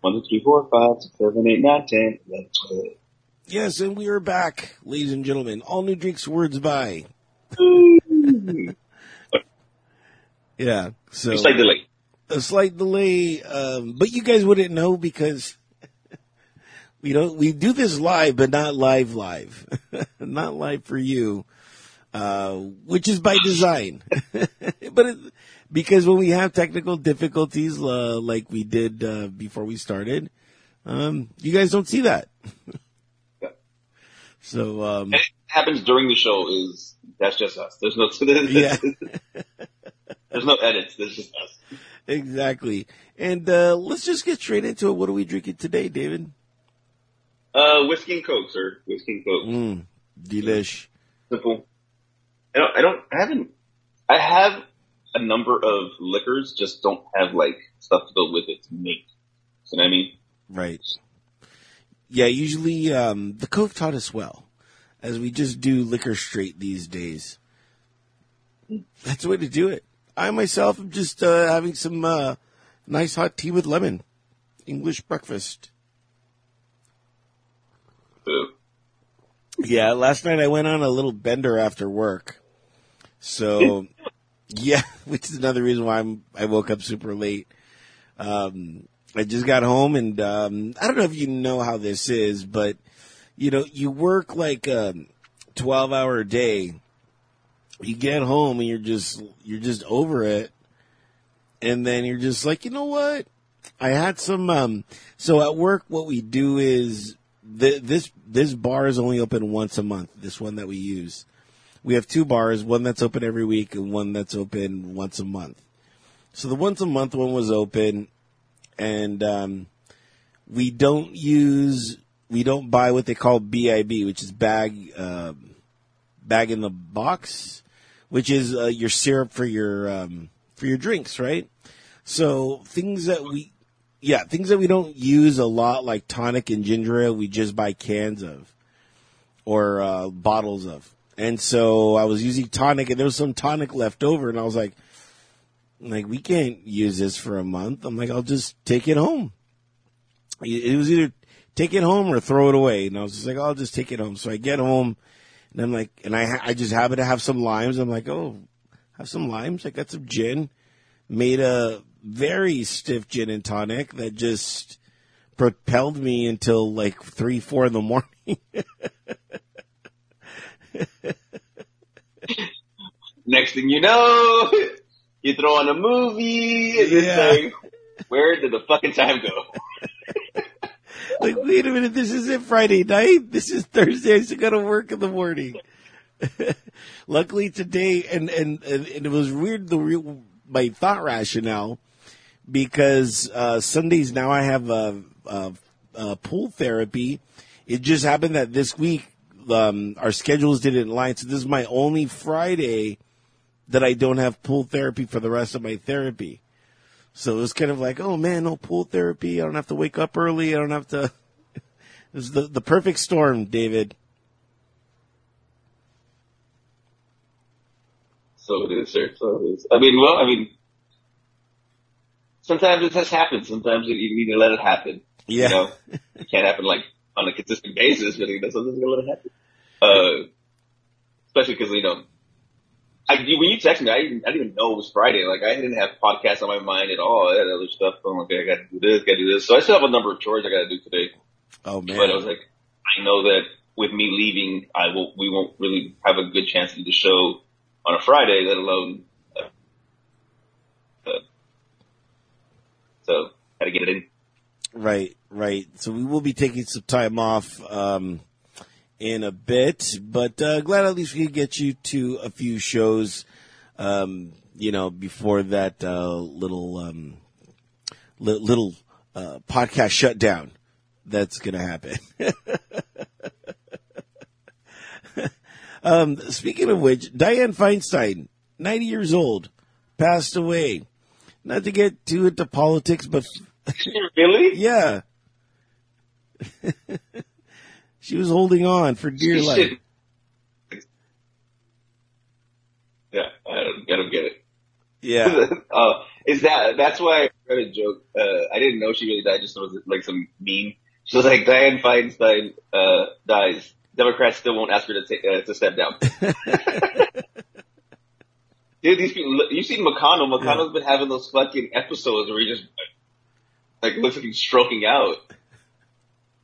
One, two, three, four, five, six, seven, eight, nine, ten. Yes, and we are back, ladies and gentlemen. All new drinks, words by. Yeah, so It's like delay. a slight delay, um, but you guys wouldn't know because we don't. We do this live, but not live, live, not live for you, uh, which is by design. but it, because when we have technical difficulties, uh, like we did uh, before we started, um, you guys don't see that. Yeah. So um, it happens during the show is, that's just us. There's no, yeah. there's no edits. There's just us. Exactly. And uh, let's just get straight into it. What are we drinking today, David? Uh, whiskey and coke, sir. Whiskey and coke. Mm, delish. Simple. I don't, I don't, I haven't, I have a number of liquors, just don't have like stuff to go with it to make. You know what I mean? Right. Yeah, usually um, the Coke taught us well, as we just do liquor straight these days. That's the way to do it. I myself am just uh, having some uh, nice hot tea with lemon, English breakfast. So, Yeah, last night I went on a little bender after work. So, yeah, which is another reason why I'm, I woke up super late. Um, I just got home and, um, I don't know if you know how this is, but, you know, you work like a 12 hour day. You get home and you're just, you're just over it. And then you're just like, you know what? I had some, um, so at work, what we do is th- this, this bar is only open once a month. This one that we use. We have two bars, one that's open every week and one that's open once a month. So the once a month one was open and, um, we don't use, we don't buy what they call BIB, which is bag, um, bag in the box, which is uh, your syrup for your, um, for your drinks, right? So things that we, yeah, things that we don't use a lot, like tonic and ginger ale, we just buy cans of or uh, bottles of. And so I was using tonic, and there was some tonic left over, and I was like, like we can't use this for a month. I'm like, I'll just take it home. It was either take it home or throw it away, and I was just like, I'll just take it home. So I get home, and I'm like, and I I just happen to have some limes. I'm like, oh, have some limes. I got some gin, made a very stiff gin and tonic that just propelled me until like three, four in the morning. next thing you know, you throw on a movie, and Yeah. it's like, where did the fucking time go? like, wait a minute, this isn't Friday night. This is Thursday. I still gotta work in the morning. Luckily today, and, and, and, it was weird, the real, my thought rationale, because, uh, Sundays now I have, a uh, uh, pool therapy. It just happened that this week, um, our schedules didn't line. So this is my only Friday that I don't have pool therapy for the rest of my therapy. So it was kind of like, oh man, no pool therapy. I don't have to wake up early. I don't have to. it was the, the perfect storm, David. So it is, sir. So it is. I mean, well, I mean, sometimes it just happens. Sometimes you, need to let it happen. Yeah. You know, it can't happen like on a consistent basis, but you know, sometimes you gotta let it happen. Uh, especially because, you know, I, when you text me, I didn't, I didn't even know it was Friday. Like, I didn't have podcasts on my mind at all. I had other stuff. I'm like, okay, I gotta do this, gotta do this. So I still have a number of chores I gotta do today. Oh man. But I was like, I know that with me leaving, I will, we won't really have a good chance to do the show on a Friday, let alone, uh, uh, so had to get it in. Right, right. So we will be taking some time off um, in a bit, but uh, glad at least we could get you to a few shows. Um, you know, before that uh, little um, li- little uh, podcast shutdown that's going to happen. um, speaking of which, Dianne Feinstein, ninety years old, passed away. Not to get too into politics, but really? yeah. she was holding on for dear life. Shit. Yeah, I don't, I don't get it. Yeah. uh, is that, that's why I read a joke. Uh, I didn't know she really died. Just thought it was like some meme. She was like, Dianne Feinstein uh, dies. Democrats still won't ask her to take uh, to step down. Dude, these people. You've seen McConnell. McConnell's been having those fucking episodes where he just like looks like he's stroking out.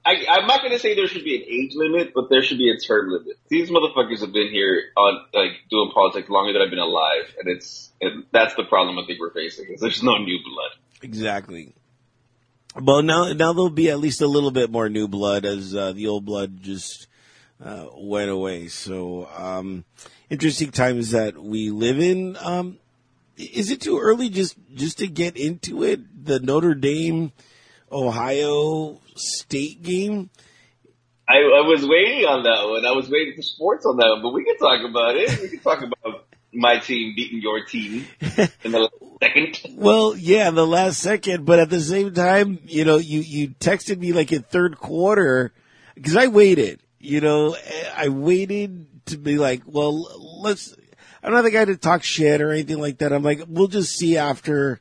I, I'm not gonna say there should be an age limit, but there should be a term limit. These motherfuckers have been here on like doing politics longer than I've been alive, and it's and that's the problem I think we're facing. Is there's no new blood. Exactly. Well, now now there'll be at least a little bit more new blood as uh, the old blood just uh, went away. So um, interesting times that we live in. Um, is it too early just just to get into it? The Notre Dame Ohio State game. I, I was waiting on that one. I was waiting for sports on that one, but we can talk about it. We can talk about my team beating your team in the last second. Well, yeah, the last second, but at the same time, you know, you, you texted me like in third quarter because I waited, you know, I waited to be like, well, let's, I'm not the guy to talk shit or anything like that. I'm like, we'll just see after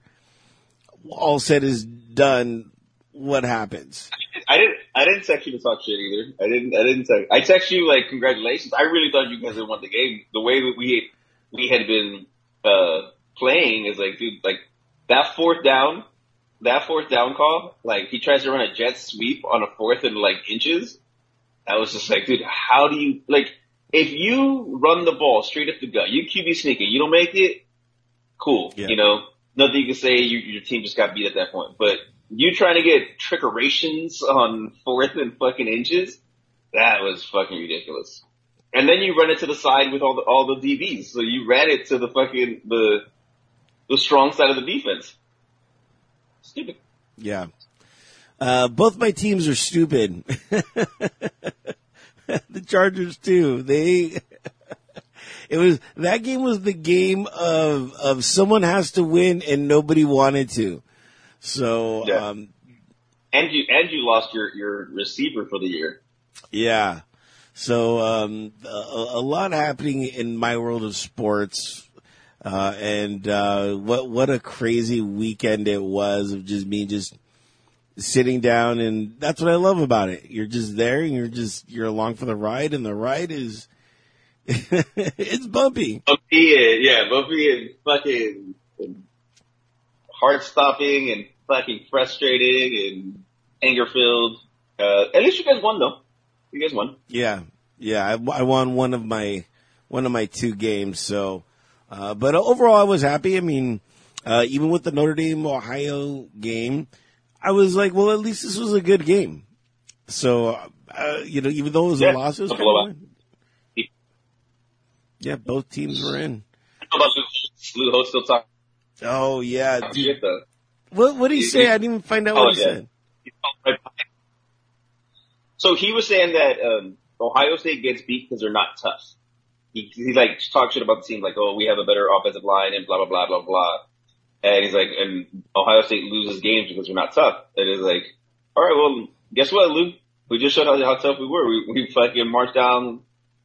all said is done what happens. I didn't. I didn't text you to talk shit either. I didn't. I didn't text. I text you like congratulations. I really thought you guys had won the game. The way that we we had been uh playing is like, dude, like that fourth down, that fourth down call. Like he tries to run a jet sweep on a fourth and like inches. I was just like, dude, how do you like? If you run the ball straight up the gut, you QB sneaking, you don't make it. Cool. Yeah. You know, nothing you can say. You, your team just got beat at that point, but you trying to get trickerations on fourth and fucking inches, that was fucking ridiculous. And then you run it to the side with all the all the DBs. So you ran it to the fucking the the strong side of the defense. Stupid. Yeah. Uh, both my teams are stupid. the Chargers too. They, it was, that game was the game of, of someone has to win and nobody wanted to. So, Yeah. um, And you and you lost your your receiver for the year. yeah. So, um, a, a lot happening in my world of sports. Uh, and, uh, what, what a crazy weekend it was of just me just sitting down and that's what I love about it. You're just there and you're just, you're along for the ride and the ride is, it's bumpy. Bumpy and yeah, bumpy and fucking heart stopping and fucking frustrating and anger filled. Uh, at least you guys won though. You guys won. Yeah. Yeah. I, I won one of my, one of my two games. So, uh, but overall I was happy. I mean, uh, even with the Notre Dame Ohio game, I was like, well, at least this was a good game. So, uh, you know, even though it was Yeah, a loss, it was a blowout. yeah, both teams were in. Lou, Holtz still talking Oh yeah. Dude, what, what did he say? I didn't even find out Oh, what he yeah. said. He felt right behind. So he was saying that um, Ohio State gets beat because they're not tough. He, he like talks shit about the team, like, oh, we have a better offensive line and blah blah blah blah blah. And he's like, and Ohio State loses games because we're not tough. And it's like, all right, well, guess what, Lou? We just showed how, how tough we were. We, we fucking marched down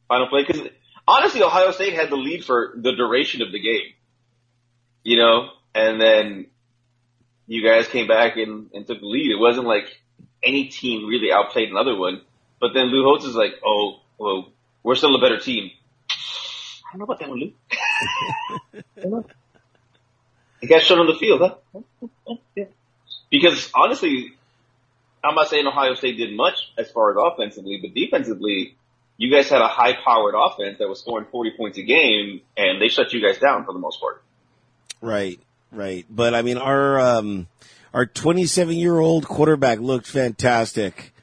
final play because honestly, Ohio State had the lead for the duration of the game. You know, and then you guys came back and, and took the lead. It wasn't like any team really outplayed another one. But then Lou Holtz is like, oh, well, we're still a better team. I don't know about that one, Lou. I don't know. You guys showed on the field, huh? Because honestly, I'm not saying Ohio State did much as far as offensively, but defensively, you guys had a high powered offense that was scoring 40 points a game and they shut you guys down for the most part. Right, right. But I mean, our um, our 27 year old quarterback looked fantastic.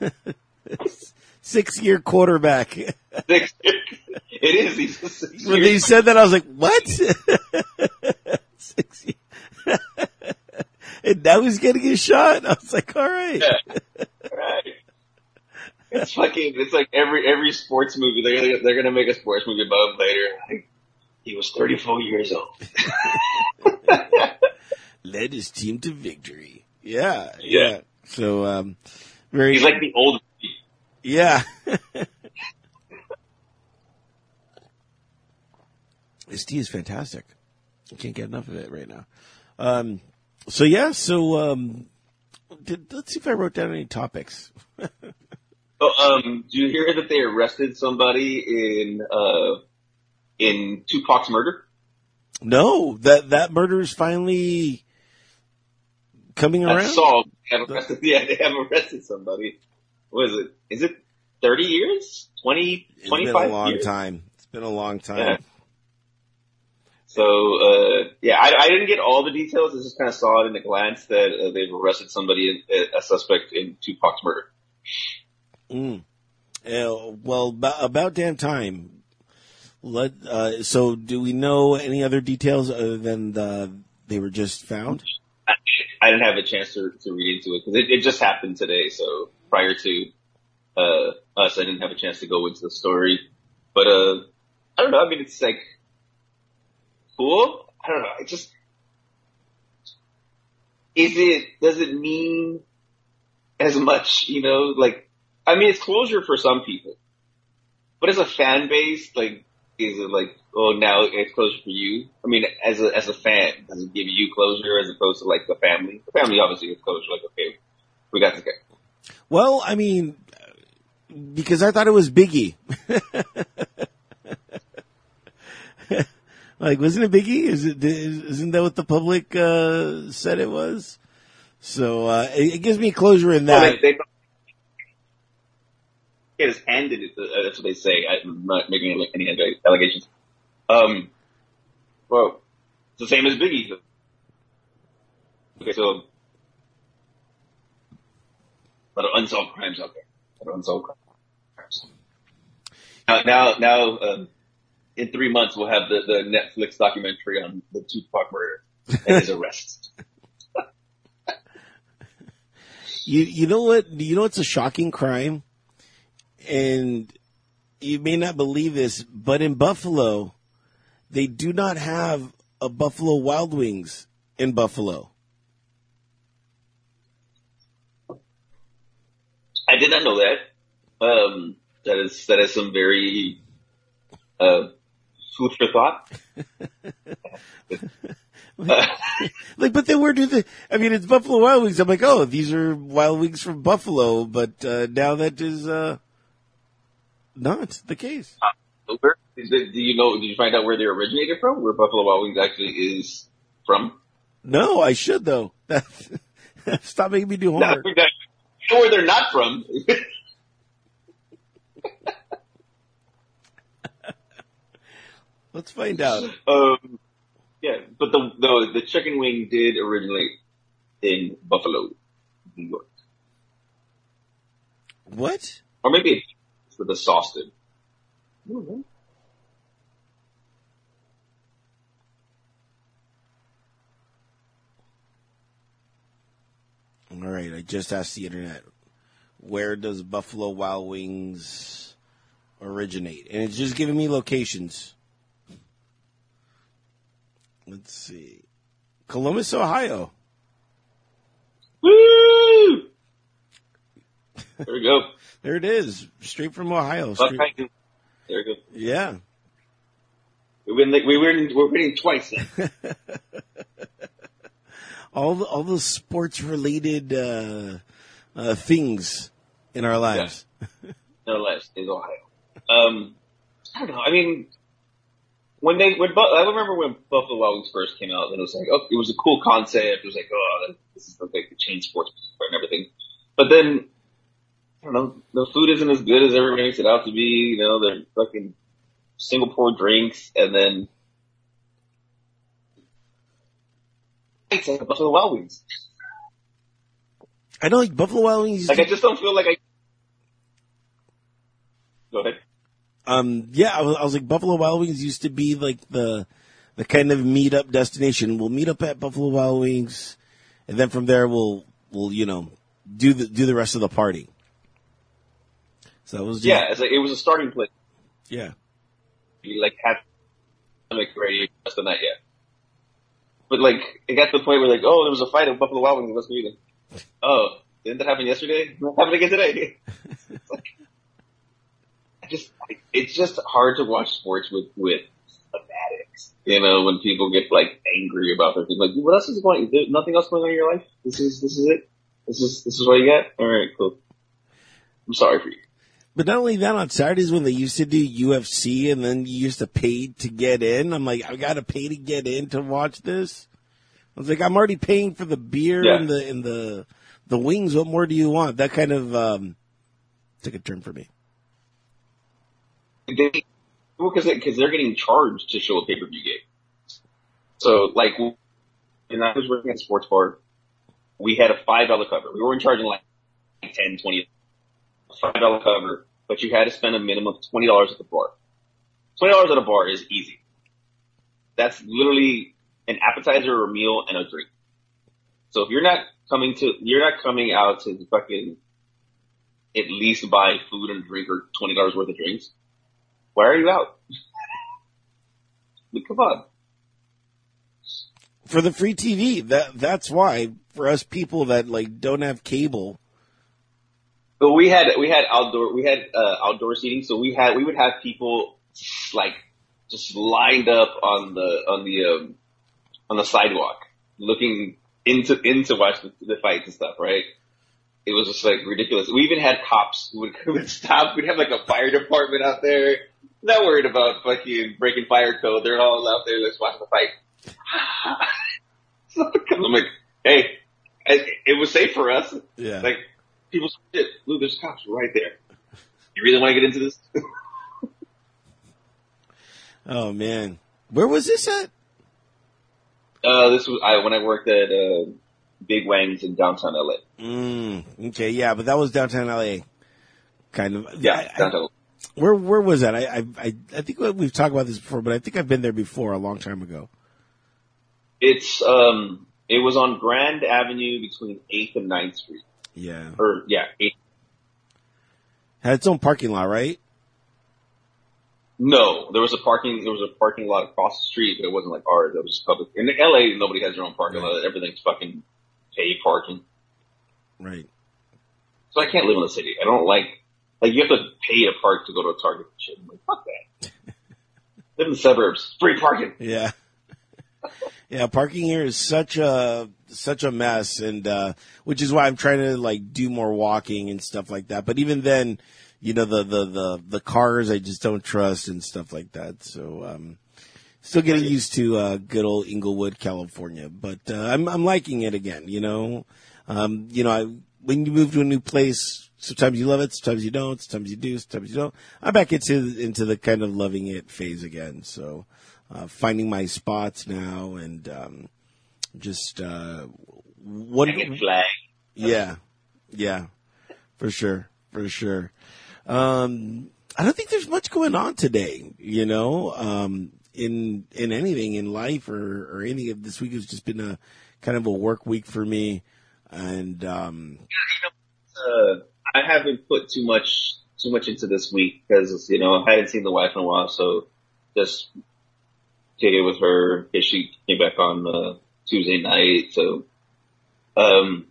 Six year quarterback. Six. it is. He's a six when they said that, I was like, what? Six year- and now he's getting a shot. I was like, all right. right. It's fucking. It's like every every sports movie. They're gonna, they're gonna make a sports movie about him later. Like, he was 34 years old. Led his team to victory. Yeah, Yeah. yeah. So, um, very, He's like the old. yeah. this tea is fantastic. Can't get enough of it right now. Um, So yeah, so um, did, let's see if I wrote down any topics. Oh, um, do you hear that they arrested somebody in uh in Tupac's murder? No, that that murder is finally coming That's around. solved. They have arrested, yeah, they have arrested somebody. What is it? Is it 30 years? 20, It's been 25 a long years? time. It's been a long time. Yeah. So, uh, yeah, I, I didn't get all the details. I just kind of saw it in a glance that uh, they've arrested somebody, a suspect in Tupac's murder. Mm. Uh, well, about, about damn time. Let uh, so do we know any other details other than the they were just found? I, I didn't have a chance to, to read into it because it, it just happened today. So prior to, uh, us, I didn't have a chance to go into the story, but, uh, I don't know. I mean, it's like cool. I don't know. I just, is it, does it mean as much, you know, like, I mean, it's closure for some people, but as a fan base, like, is it like, oh, now it's closure for you? I mean, as a, as a fan, does it give you closure as opposed to like the family? The family obviously gets closure, like, okay, we got the guy. Well, I mean, because I thought it was Biggie. like, wasn't it Biggie? Is it? Isn't that what the public uh, said it was? So uh, it, it gives me closure in Well, that. they, they, it handed it. Uh, that's what they say. I'm not making any, any allegations. Um, well, it's the same as Biggie. Okay, so a lot of unsolved crimes out there. A lot of unsolved crimes. Now, now, now, um, in three months we'll have the, the Netflix documentary on the Tupac murder and his arrest. You you know what? You know it's a shocking crime, and you may not believe this, but in Buffalo, they do not have a Buffalo Wild Wings in Buffalo. I did not know that. Um, that is that is some very uh, food for thought. Uh, Like, but then where do the? I mean, it's Buffalo Wild Wings. I'm like, oh, these are Wild Wings from Buffalo, but uh, now that is uh, not the case. where, is it- do you know? Did you find out where they originated from? Where Buffalo Wild Wings actually is from? No, I should though. Stop making me do No, homework. you know where they're not from. Let's find out. um, yeah, but the, the the chicken wing did originate in Buffalo, New York, What? or maybe it's where the sauce did. Don't. All right, I just asked the internet, where does Buffalo Wild Wings originate? And it's just giving me locations. Let's see. Columbus, Ohio. Woo! There we go. There it is. Straight from Ohio. Straight- There we go. yeah. We win. We win. We're winning twice. All the, all the sports related, uh, uh, things in our lives. no less is Ohio. Um, I don't know. I mean, when they when I remember when Buffalo Wild Wings first came out, and it was like, oh, it was a cool concept. It was like, oh, this is like the chain sports and everything. But then, I don't know, the food isn't as good as everybody makes it out to be. You know, they're fucking Singapore drinks, and then it's like Buffalo Wild Wings. I know like Buffalo Wild Wings Like I just don't feel like I. Go ahead. Um, yeah, I was, I was like Buffalo Wild Wings used to be like the the kind of meet up destination. We'll meet up at Buffalo Wild Wings, and then from there we'll we'll you know do the do the rest of the party. So it was just, Yeah, it's like it was a starting place. yeah. we like had to make ready just on that yet. But like it got to the point where like, oh, there was a fight at Buffalo Wild Wings. Let's it. Oh, didn't that happen yesterday? It happened again today. like, I just, I, it's just hard to watch sports with with fanatics. You know, when people get like angry about their things, like, what else is going? There's nothing else going on in your life. This is this is it. This is this is what you get. All right, cool. I'm sorry for you. But not only that, on Saturdays when they used to do UFC and then you used to pay to get in, I'm like, I gotta pay to get in to watch this. I was like, I'm already paying for the beer Yeah. and the and the the wings. What more do you want? That kind of um, took a turn for me. They, because because they're getting charged to show a pay per view game. So like, when I was working at a sports bar, we had a five dollar cover. We weren't charging like ten, twenty, five dollar cover, but you had to spend a minimum of twenty dollars at the bar. Twenty dollars at a bar is easy. That's literally an appetizer or a meal and a drink. So if you're not coming to, you're not coming out to fucking at least buy food and drink or twenty dollars worth of drinks. Why are you out? Come on. For the free TV, that that's why for us people that like don't have cable. But we had we had outdoor we had uh, outdoor seating, so we had we would have people like just lined up on the on the um, on the sidewalk, looking into into watch the, the fights and stuff. Right? It was just like ridiculous. We even had cops who would, who would stop. We'd have like a fire department out there, not worried about fucking breaking fire code. They're all out there just watching the fight. I'm like, hey, it, it was safe for us. Yeah. Like, people shit, look, there's cops right there. You really want to get into this? oh man, where was this at? Uh, this was, I, when I worked at, uh, Big Wang's in downtown LA. Mm, okay, yeah, but that was downtown LA. Kind of. Yeah, I- downtown. Where where was that? I, I I I think we've talked about this before, but I think I've been there before a long time ago. It's, um, it was on Grand Avenue between 8th and 9th Street. Yeah, Or, yeah, 8th. had its own parking lot, right? No, there was a parking, there was a parking lot across the street, but it wasn't like ours. It was just public. In LA, nobody has their own parking lot. Everything's fucking paid parking. Right. So I can't live in the city. I don't like, like you have to pay to park to go to a Target and shit. I'm like, fuck that. live in the suburbs. Free parking. Yeah. Yeah, parking here is such a such a mess, and uh, which is why I'm trying to like do more walking and stuff like that. But even then, you know, the the the the cars I just don't trust and stuff like that. So um, still getting used to uh, good old Inglewood, California. But uh, I'm I'm liking it again. You know, um, you know, I, when you move to a new place, sometimes you love it, sometimes you don't, sometimes you do, sometimes you don't. I'm back into into the kind of loving it phase again. So uh, finding my spots now and um, just uh, what Hanging flag. yeah, yeah, for sure, for sure. Um, I don't think there's much going on today, you know, um, in in anything in life or or anything. This week has just been a kind of a work week for me, and um, uh, I haven't put too much too much into this week because you know I hadn't seen the wife in a while, so just kick it with her. Because she came back on uh, Tuesday night, so um,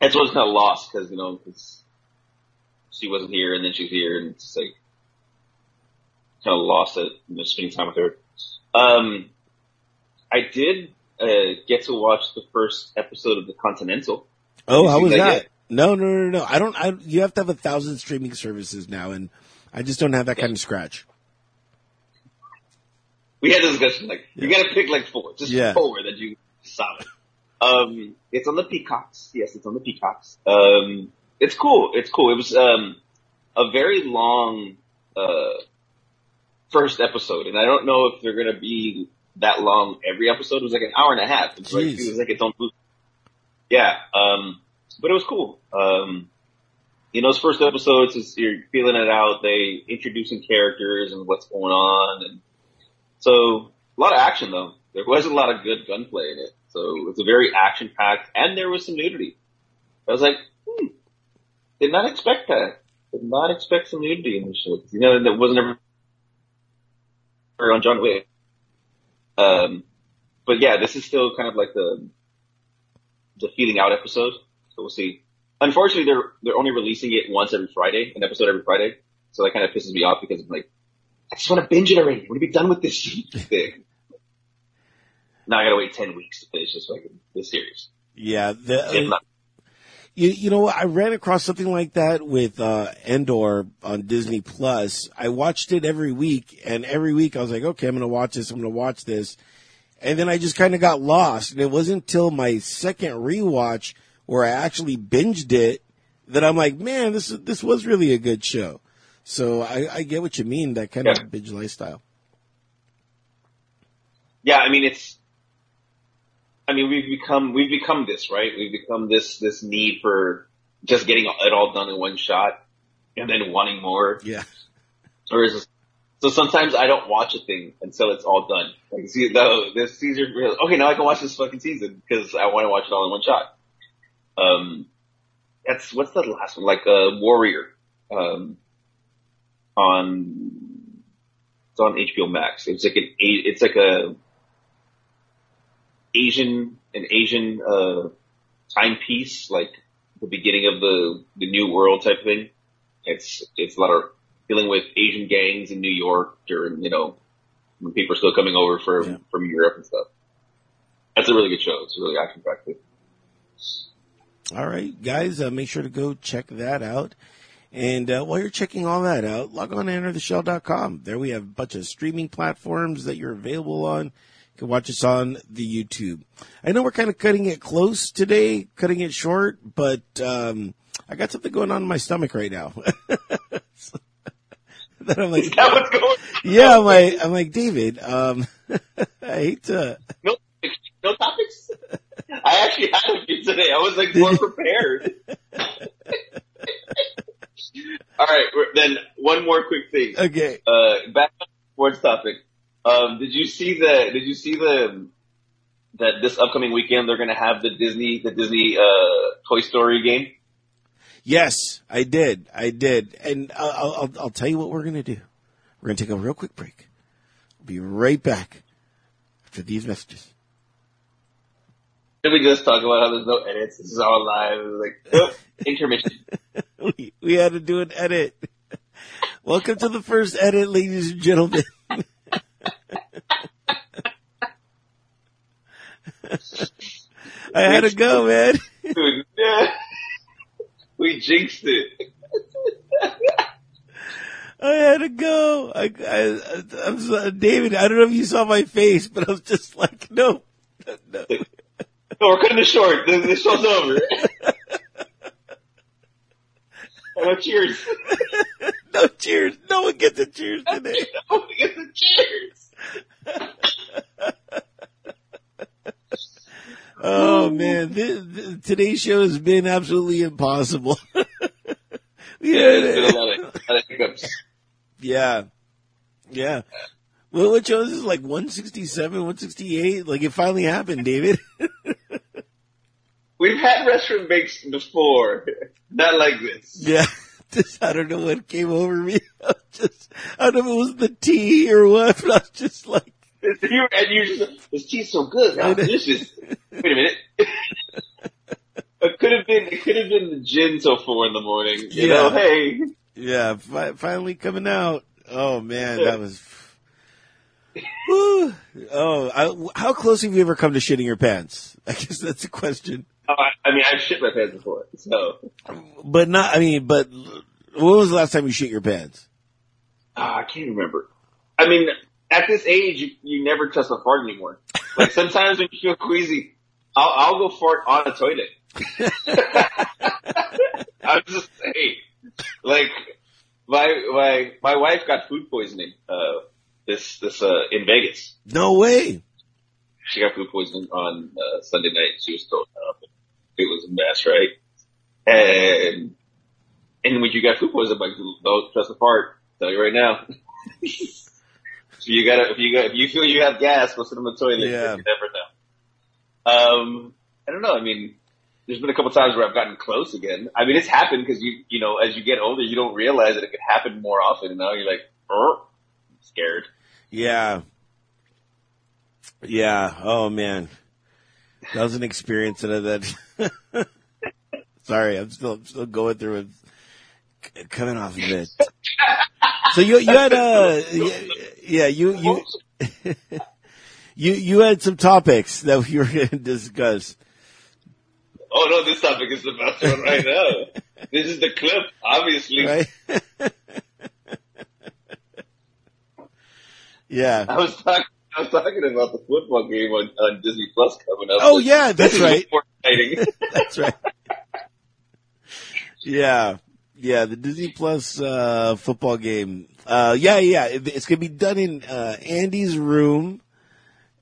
that's what's kind of lost because you know 'cause she wasn't here and then she's here and it's like kind of lost it, you know, spending time with her. Um, I did uh, get to watch the first episode of The Continental. oh, how was that that? yet? No, no, no, no. I don't. I you have to have a thousand streaming services now, and I just don't have that kind of scratch. We had this discussion, like, you gotta pick like four, just Yeah. four that you solid. Um, it's on the Peacocks. Yes, it's on the Peacocks. Um, it's cool. It's cool. It was, um, a very long, uh, first episode, and I don't know if they're gonna be that long every episode. It was like an hour and a half. It was like, it was like its own movie. Yeah, um, but it was cool. Um, in those first episodes, it's, you're feeling it out. They introducing characters and what's going on, and so a lot of action though. There was a lot of good gunplay in it. So it's a very action packed, and there was some nudity. I was like, hmm, did not expect that. Did not expect some nudity in the show. You know, that wasn't ever on John Wick. Um, but yeah, this is still kind of like the the feeling out episode. So we'll see. Unfortunately, they're they're only releasing it once every Friday, an episode every Friday. So that kind of pisses me off because I'm like, I just want to binge it already. I want to be done with this thing. Now I gotta wait 10 weeks to finish this fucking, this series. Yeah. The, If You, you know what? I ran across something like that with uh, Andor on Disney Plus. I watched it every week, and every week I was like, okay, I'm going to watch this. I'm going to watch this. And then I just kind of got lost. And it wasn't until my second rewatch where I actually binged it that I'm like, man, this this was really a good show. So I, I get what you mean, that kind Yeah. of binge lifestyle. yeah, I mean, it's, I mean, we've become, we've become this, right? We've become this, this need for just getting it all done in one shot and then wanting more. Yeah. Or is so sometimes I don't watch a thing until it's all done. Like, see, though, this season, okay, now I can watch this fucking season because I want to watch it all in one shot. Um, that's, what's the last one? Like, uh, Warrior, um, on, it's on HBO Max. It's like an, it's like a Asian, an Asian, uh, timepiece, like the beginning of the, the new world type thing. It's, it's a lot of dealing with Asian gangs in New York during, you know, when people are still coming over from, Yeah. from Europe and stuff. That's a really good show. It's really action packed. All right, guys, uh, make sure to go check that out. And uh, while you're checking all that out, log on to entertheshell.com. There we have a bunch of streaming platforms that you're available on. You can watch us on the YouTube. I know we're kind of cutting it close today, cutting it short, but um, I got something going on in my stomach right now. that I'm like, Is that what's going on? yeah, I'm like, I'm like David. Um, I hate to. No, no topics? I actually had a few today. I was like more prepared. All right, then one more quick thing. Okay. Uh, back on the sports topic. Um, did you see the? Did you see the? That this upcoming weekend they're going to have the Disney the Disney uh, Toy Story game. Yes, I did. I did. And I'll, I'll, I'll- I'll tell you what we're going to do. We're going to take a real quick break. We'll be right back after these messages. Did we just talk about how there's no edits? This is all live. Like oh, intermission. we, we had to do an edit. Welcome to the first edit, ladies and gentlemen. I had to go, man. Dude, yeah. We jinxed it. I had to go. I, I, I'm so, David. I don't know if you saw my face, but I was just like, no, no, no. No, we're cutting it short. This, the show's over. Oh, cheers. no cheers. No one gets a cheers today. Oh, we get the cheers. Oh man, th th today's show has been absolutely impossible. Yeah, a yeah, lot of, a lot of hiccups. yeah, yeah. Well, what show is this? Like 167, 168? Like it finally happened, David. We've had restaurant bakes before. Not like this. yeah. Just, I don't know what came over me. I just, I don't know if it was the tea or what, but I was just like, You, and you just, this tea's so good. How delicious. Wait a minute. it could have been, it could have been the gin till four in the morning. You Yeah. know, hey. yeah, fi- finally coming out. Oh man, that was. Whew. Oh, I, how close have you ever come to shitting your pants? I guess that's a question. Oh, I, I mean, I've shit my pants before, so. But not, I mean, but when was the last time you shit your pants? Ah, I can't remember. I mean, at this age, you, you never trust a fart anymore. Like sometimes when you feel queasy, I'll, I'll go fart on a toilet. I'm just saying, like my my my wife got food poisoning uh this this uh in Vegas. No way. She got food poisoning on uh, Sunday night. She was thrown up. It was a mess, right? And and when you got food poisoning, like, don't trust the fart. Tell you right now. so you gotta if you got if you feel you have gas, go sit on the toilet. Yeah. You never know. Um, I don't know. I mean, there's been a couple times where I've gotten close again. I mean, it's happened because you you know as you get older, you don't realize that it could happen more often. And now you're like, scared. Yeah. Yeah. Oh man. That was an experience that, that Sorry, I'm still, I'm still going through it. C- Coming off of it. So you you had uh yeah you you you you had some topics that we were going to discuss. Oh no, this topic is the best one right now. this is the clip, obviously. Right? yeah. I was talking. I was talking about the football game on, on Disney Plus coming up. Oh yeah, that's right. That's right. Yeah. Yeah, the Disney Plus uh football game. Uh yeah, yeah, it- it's going to be done in uh Andy's room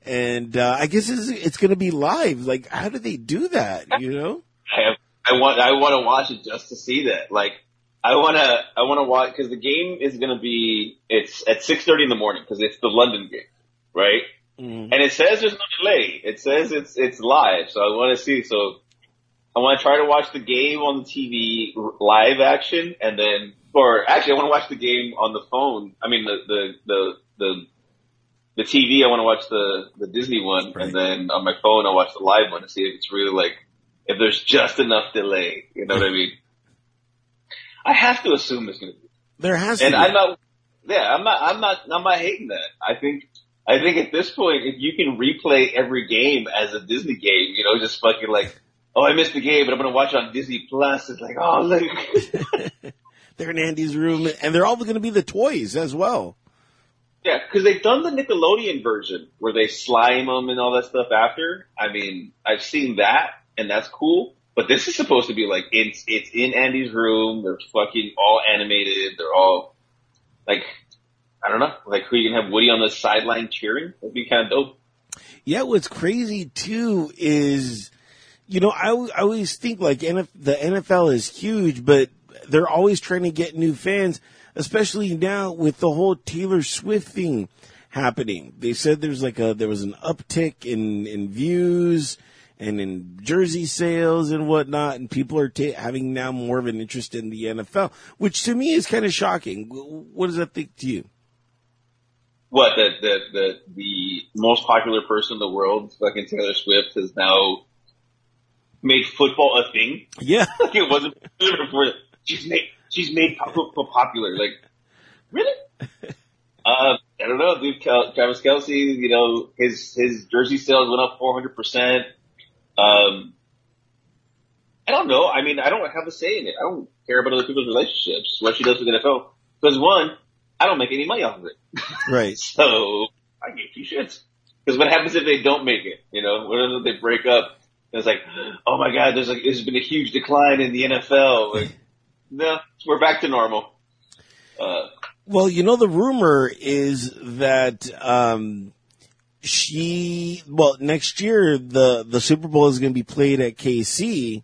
and uh I guess it's it's going to be live. Like how do they do that, you know? I have, I want, I want to watch it just to see that. Like, I want to, I want to watch because the game is going to be, it's at six thirty in the morning because it's the London game, right? Mhm. And it says there's no delay. It says it's it's live, so I want to see. So I want to try to watch the game on the TV live action, and then, or actually, I want to watch the game on the phone. I mean, the the the the, the TV. I want to watch the the Disney one, Right. and then on my phone, I'll watch the live one to see if it's really like if there's just enough delay. You know what I mean? I have to assume it's going to be. There has to And be. I'm not, yeah, I'm not, I'm not, I'm not hating that. I think, I think at this point, if you can replay every game as a Disney game, you know, just fucking like, oh, I missed the game, but I'm gonna watch it on Disney Plus. It's like, oh, look. they're in Andy's room and they're all going to be the toys as well. yeah, because they've done the Nickelodeon version where they slime them and all that stuff after. I mean, I've seen that, and that's cool. But this is supposed to be like it's it's in Andy's room. They're fucking all animated. They're all like, I don't know, like who you can have Woody on the sideline cheering. That'd be kind of dope. Yeah, what's crazy too is, you know, I, I always think like NF, the NFL is huge, but they're always trying to get new fans, especially now with the whole Taylor Swift thing happening. They said there's like a, there was an uptick in, in views and in jersey sales and whatnot, and people are ta- having now more of an interest in the NFL, which to me is kind of shocking. What does that think to you? What the the the the most popular person in the world, fucking Taylor Swift, has now made football a thing. Yeah. Like it wasn't popular before. She's made she's made football popular. Like really? Uh, I don't know, dude. Kel- Travis Kelce, you know, his his jersey sales went up four hundred percent. Um, I don't know. I mean, I don't have a say in it. I don't care about other people's relationships. What she does with the NFL, because one, I don't make any money off of it. Right. So I give two shits. Because what happens if they don't make it? You know, what if they break up? And it's like, oh my god, there's like there's been a huge decline in the NFL. Like, no, we're back to normal. Uh, Well, you know, the rumor is that um, she, well, next year the the Super Bowl is going to be played at KC,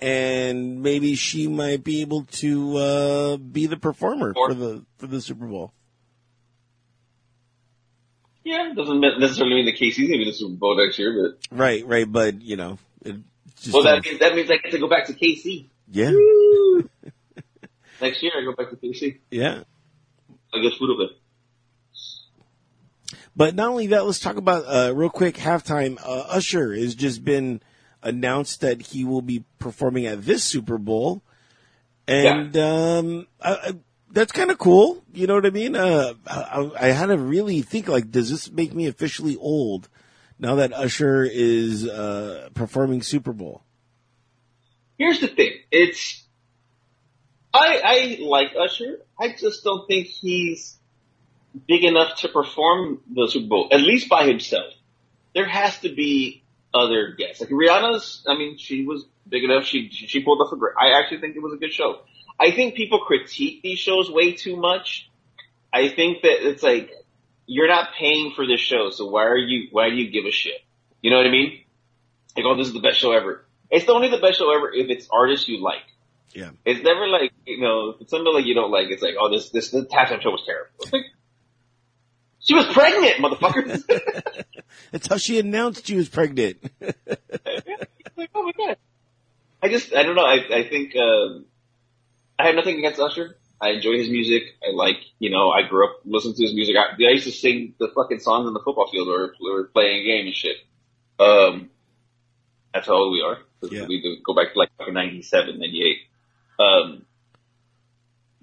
and maybe she might be able to uh, be the performer Or- for the for the Super Bowl. yeah, doesn't necessarily mean the KC's gonna be the Super Bowl next year, but Right, right, but you know, it just well, that means that means I get to go back to KC yeah, next year. I go back to KC. yeah. I get food of it. But not only that, let's talk about uh, real quick halftime. Uh, Usher has just been announced that he will be performing at this Super Bowl, and um, I, I, that's kind of cool. You know what I mean? Uh, I, I had to really think like, does this make me officially old now that Usher is uh, performing Super Bowl? Here's the thing. It's I I like Usher. I just don't think he's big enough to perform the Super Bowl, at least by himself. There has to be other guests. Like Rihanna's, I mean, she was big enough. She she pulled off a great. I actually think it was a good show. I think people critique these shows way too much. I think that it's like you're not paying for this show, so why are you? Why do you give a shit? You know what I mean? Like, oh, this is the best show ever. It's only the best show ever if it's artists you like. Yeah. It's never like, you know, if it's something like you don't like, it's like, oh, this, this, this halftime show was terrible. It's like, she was pregnant, motherfucker. That's how she announced she was pregnant. like, oh my god. I just, I don't know, I, I think, um, I have nothing against Usher. I enjoy his music. I like, you know, I grew up listening to his music. I, I used to sing the fucking songs in the football field or, or playing a game and shit. Um, that's how old we are. Yeah. We go back to like fucking 97, 98. Um,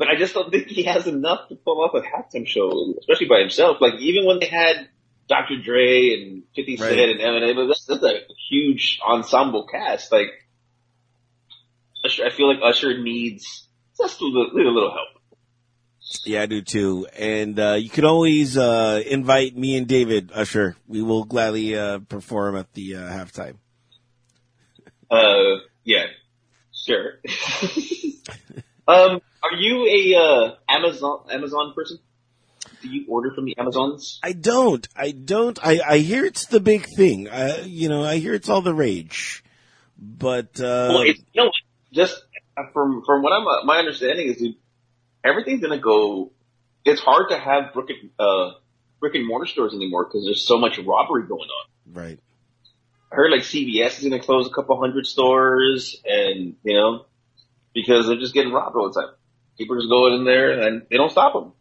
but I just don't think he has enough to pull off a halftime show, especially by himself. Like even when they had Dr. Dre and 50 Cent Right. and Eminem, that's, that's a huge ensemble cast. Like, Usher, I feel like Usher needs just a little, a little help. Yeah, I do too. And uh, you can always uh, invite me and David Usher. We will gladly uh, perform at the uh, halftime. Uh, yeah, sure. um, are you a uh, Amazon Amazon person? Do you order from the Amazons? I don't. I don't. I, I hear it's the big thing. I, you know, I hear it's all the rage. But uh, well, it's, you know, just uh, from from what I'm uh, my understanding is, dude, everything's gonna go. It's hard to have brick and uh, brick and mortar stores anymore because there's so much robbery going on. right. I heard like CVS is gonna close a couple hundred stores, and you know, because they're just getting robbed all the time. People just going in there and they don't stop them.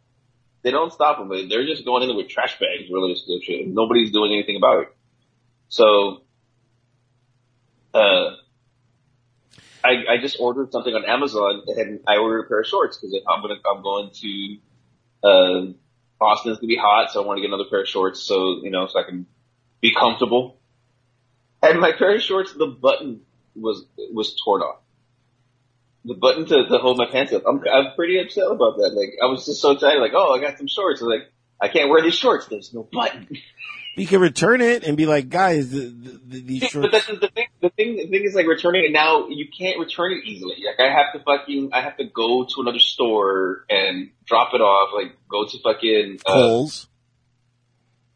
They don't stop them. They're just going in there with trash bags, really, just shit. Nobody's doing anything about it. So, uh, I, I just ordered something on Amazon and I ordered a pair of shorts because I'm gonna, I'm going to, uh, Boston's gonna be hot, so I want to get another pair of shorts so, you know, so I can be comfortable. And my pair of shorts, the button was, was torn off. The button to, to hold my pants up. I'm, I'm pretty upset about that. Like, I was just so excited, like, oh, I got some shorts. I was like, I can't wear these shorts. There's no button. You can return it and be like, guys, the, the, the, these but shorts. that's the thing. The thing, the thing is like returning it now. You can't return it easily. Like I have to fucking, I have to go to another store and drop it off. Like go to fucking uh, Kohl's.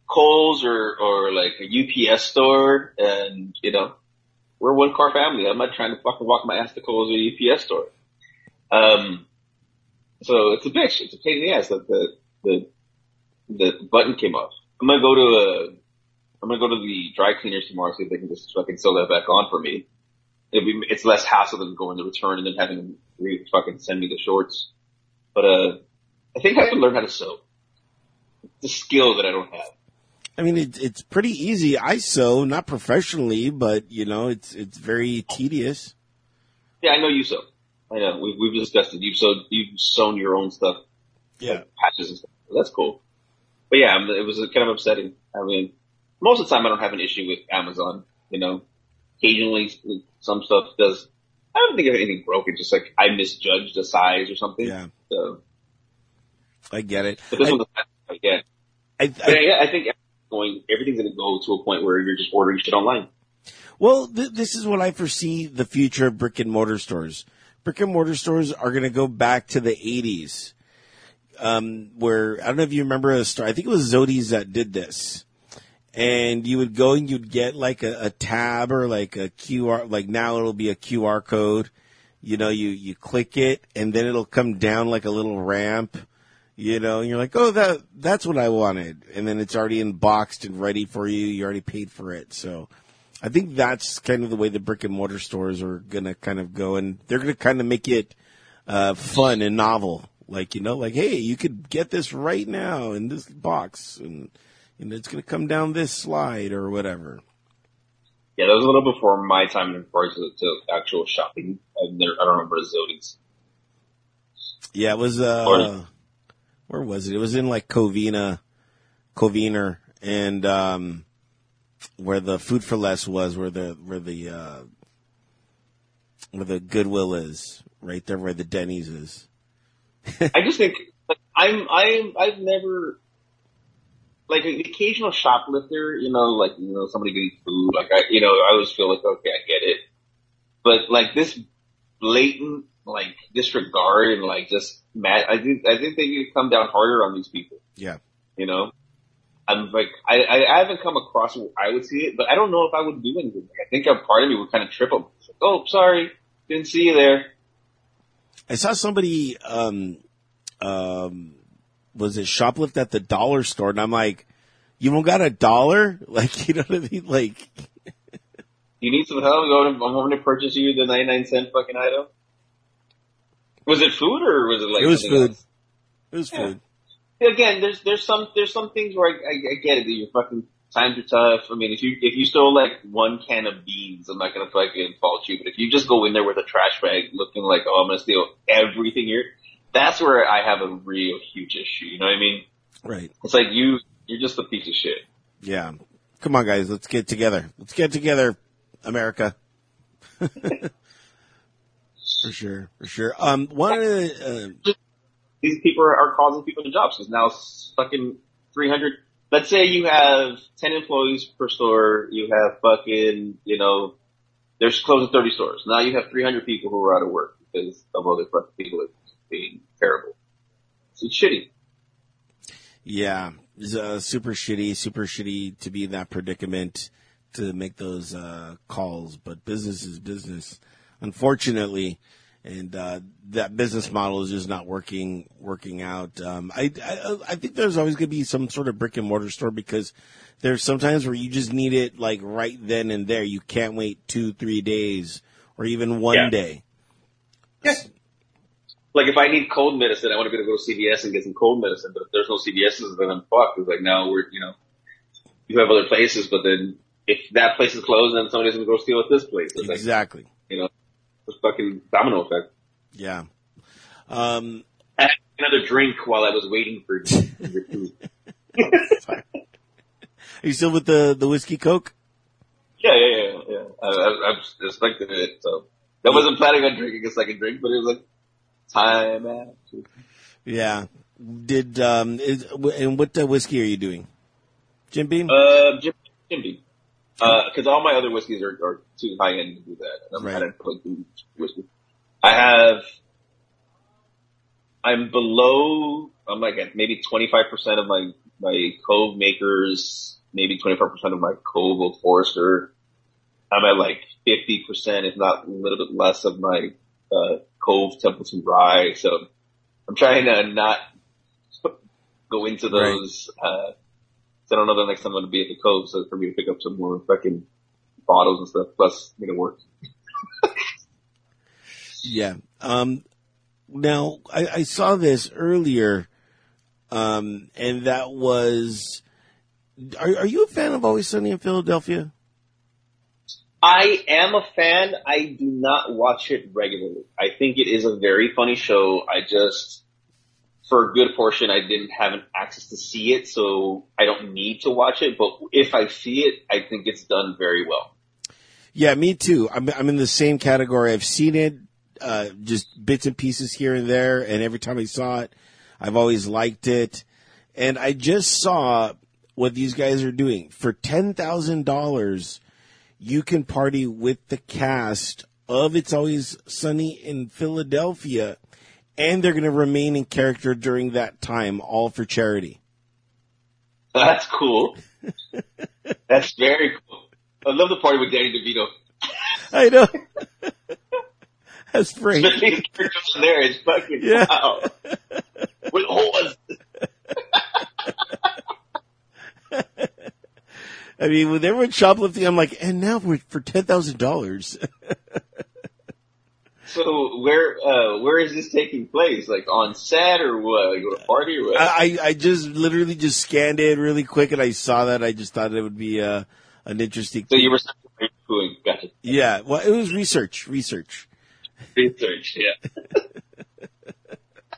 Kohl's or or like a UPS store, and you know, we're a one car family. I'm not trying to fucking walk my ass to Kohl's or UPS store. Um, so it's a bitch. It's a pain in the ass that the the the button came off. I'm gonna go to a I'm gonna go to the dry cleaners tomorrow see if they can just fucking sew that back on for me. It'd be, it's less hassle than going to return and then having them re- fucking send me the shorts. But uh, I think I have to learn how to sew. It's a skill that I don't have. I mean, it, it's pretty easy. I sew, not professionally, but you know, it's it's very tedious. Yeah, I know you sew. I know. We've, we've discussed it. You've sewed, you've sewn your own stuff, Yeah. patches and stuff. That's cool. But yeah, um, it was kind of upsetting. I mean, most of the time I don't have an issue with Amazon, you know. Occasionally some stuff does, I don't think of anything broken, just like I misjudged the size or something. Yeah. So, I get it. but this I, I get. I, I, yeah, I think going, everything's going to go to a point where you're just ordering shit online. well, th- this is what I foresee the future of brick and mortar stores. Brick and mortar stores are going to go back to the 80s. Um, where I don't know if you remember a store. I think it was Zody's that did this. And you would go and you'd get like a, a tab or like a QR, like now it'll be a QR code. You know, you, you click it and then it'll come down like a little ramp, you know, and you're like, oh, that, that's what I wanted. And then it's already unboxed and ready for you. You already paid for it. So I think that's kind of the way the brick and mortar stores are going to kind of go and they're going to kind of make it, uh, fun and novel. Like, you know, like, hey, you could get this right now in this box and, and it's going to come down this slide or whatever. Yeah, that was a little before my time in regards to, to actual shopping. Never, I don't remember Zody's. Yeah, it was, uh, where was it? It was in like Covina, Covina, and, um, where the food for less was, where the, where the, uh, where the Goodwill is, right there where the Denny's is. I just think like, I'm I'm I've never like an occasional shoplifter, you know, like you know somebody getting food, like I you know I always feel like okay I get it, but like this blatant like disregard and like just mad, I think I think they need to come down harder on these people, Yeah. you know. I'm like I I, haven't come across where I would see it, but I don't know if I would do anything. I think a part of me would kind of trip them. Like, oh, sorry, didn't see you there. I saw somebody, um, um, was it shoplift at the dollar store? And I'm like, you don't got a dollar? Like, you know what I mean? Like, You need some help? Go to, I'm going to purchase you the 99 cent fucking item. Was it food or was it like It was food. else? it was Yeah. food. Again, there's there's some there's some things where I, I, I get it. That your fucking times are tough. I mean, if you if you stole like one can of beans, I'm not gonna fucking fault you. But if you just go in there with a trash bag, looking like oh I'm gonna steal everything here, That's where I have a real huge issue. You know what I mean? Right. It's like you, you're just a piece of shit. Yeah. Come on, guys. Let's get together. Let's get together, America. for sure. For sure. Um, one of the, uh, These people are, are causing people to jobs because now it's fucking 300. Let's say you have 10 employees per store. You have fucking, you know, there's close to 30 stores. Now you have 300 people who are out of work because of other fucking people are being terrible. So it's shitty. yeah, it's, uh, super shitty, super shitty to be in that predicament to make those, uh, calls, but business is business. Unfortunately, and uh, that business model is just not working working out. Um, I, I I think there's always going to be some sort of brick and mortar store because there's sometimes where you just need it like right then and there. You can't wait two three days or even one Yeah. day. Yes. Like if I need cold medicine, I want to be able to go to CVS and get some cold medicine. But if there's no CVS's, then I'm fucked. It's like now we're, you know, you have other places, but then if that place is closed, then somebody's gonna go steal at this place. It's like, Exactly. you know, it's fucking domino effect. Yeah. Um, I had another drink while I was waiting for your food. are you still with the the whiskey coke? Yeah, yeah, yeah, yeah. I, I, I expected it, so I wasn't planning on drinking a second drink, but it was like time out. Yeah. Did um is, and what uh, whiskey are you doing? Jim Beam. Uh, Jim, Jim Beam. Uh, cause all my other whiskeys are, are too high end to do that. I'm, Right. Don't put do whiskey. I have, I'm below, I'm like at maybe 25% of my, my Cove makers, maybe 25% of my Cove Old Forester. I'm at like 50%, if not a little bit less of my, uh, Cove Templeton Rye. So I'm trying to not go into Right. those, uh, so I don't know the next time I'm going to be at the Cove, so for me to pick up some more fucking bottles and stuff, plus make it work. Yeah. Um, now I, I saw this earlier, um, and that was. Are, are you a fan of Always Sunny in Philadelphia? I am a fan. I do not watch it regularly. I think it is a very funny show. I just, for a good portion, I didn't have an access to see it, so I don't need to watch it. But if I see it, I think it's done very well. Yeah, me too. I'm I'm in the same category. I've seen it, uh, just bits and pieces here and there, and every time I saw it, I've always liked it. And I just saw what these guys are doing for ten thousand dollars. You can party with the cast of It's Always Sunny in Philadelphia, and they're going to remain in character during that time, all for charity. That's cool. That's very cool. I love the party with Danny DeVito. I know. That's great. Especially his character in there is fucking Yeah. wow. With. I mean, with everyone shoplifting, I'm like, and now we're for ten thousand dollars. So where uh where is this taking place? Like on set or what? Like a party or what? I I just literally just scanned it really quick, and I saw that. I just thought it would be uh, an interesting. so you were doing gotcha. Yeah, well, it was research, research. Research, yeah.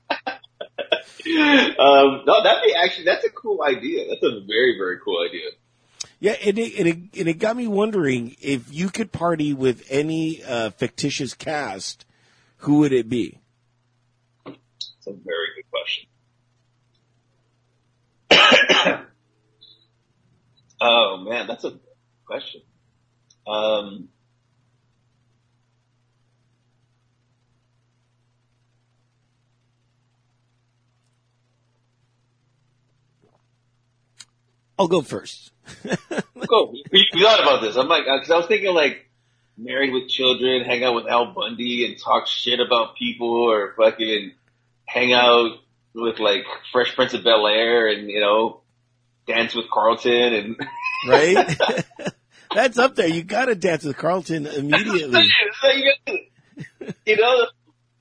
um, no, that'd be actually that's a cool idea. That's a very very cool idea. Yeah, and it, and it and it got me wondering if you could party with any uh, fictitious cast, who would it be? It's a very good question. oh man, that's a question. Um, I'll go first. cool. We, we thought about this. I'm like, uh, because I was thinking like married with children, hang out with Al Bundy and talk shit about people, or fucking hang out with like Fresh Prince of Bel Air and you know dance with Carlton and Right? That's up there. You got to dance with Carlton immediately. You know,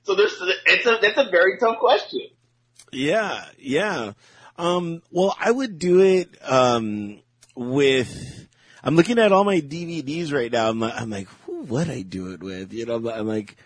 so there's it's a it's a very tough question. Yeah, yeah. Um, well, I would do it um, with. I'm looking at all my DVDs right now. I'm like, I'm like, would I do it with? You know, I'm like,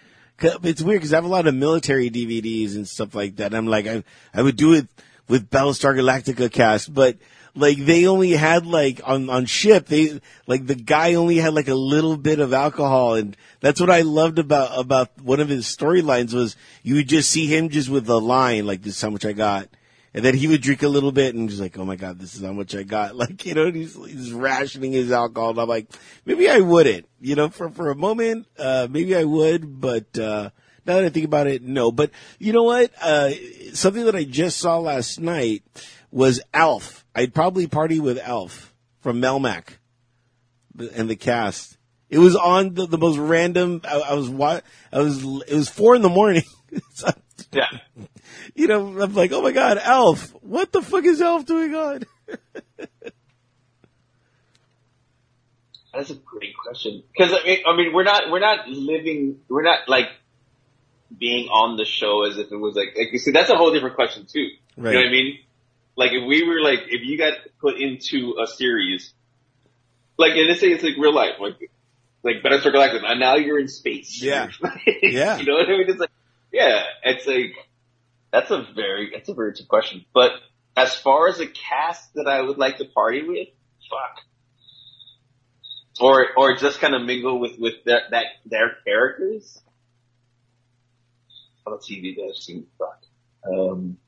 It's weird because I have a lot of military DVDs and stuff like that. I'm like, I, I would do it with Battlestar Galactica cast, but like they only had like on on ship they like the guy only had like a little bit of alcohol and that's what I loved about about one of his storylines was you would just see him just with a line like this is how much I got and then he would drink a little bit and just like oh my god this is how much I got like you know he's, he's rationing his alcohol and I'm like maybe I wouldn't you know for for a moment uh maybe I would but uh now that I think about it, no. But you know what? Uh, something that I just saw last night was Alf. I'd probably party with Alf from Melmac and the cast. It was on the, the most random. I, I was I was. It was four in the morning. yeah. You know, I'm like, oh my god, Alf! What the fuck is Alf doing on? That's a great question. Because I mean, I mean, we're not, we're not living, we're not like being on the show as if it was like, like you see, that's a whole different question too. Right. You know what I mean? Like if we were like, if you got put into a series, like, and let's say it's like real life, like, like Battlestar Galactica, and now you're in space. Yeah. yeah. You know what I mean? It's like, yeah, it's like, that's a very, that's a very good question. But as far as a cast that I would like to party with, fuck. Or, or just kind of mingle with, with that, that, their characters on TV that I've seen. Fuck. Um,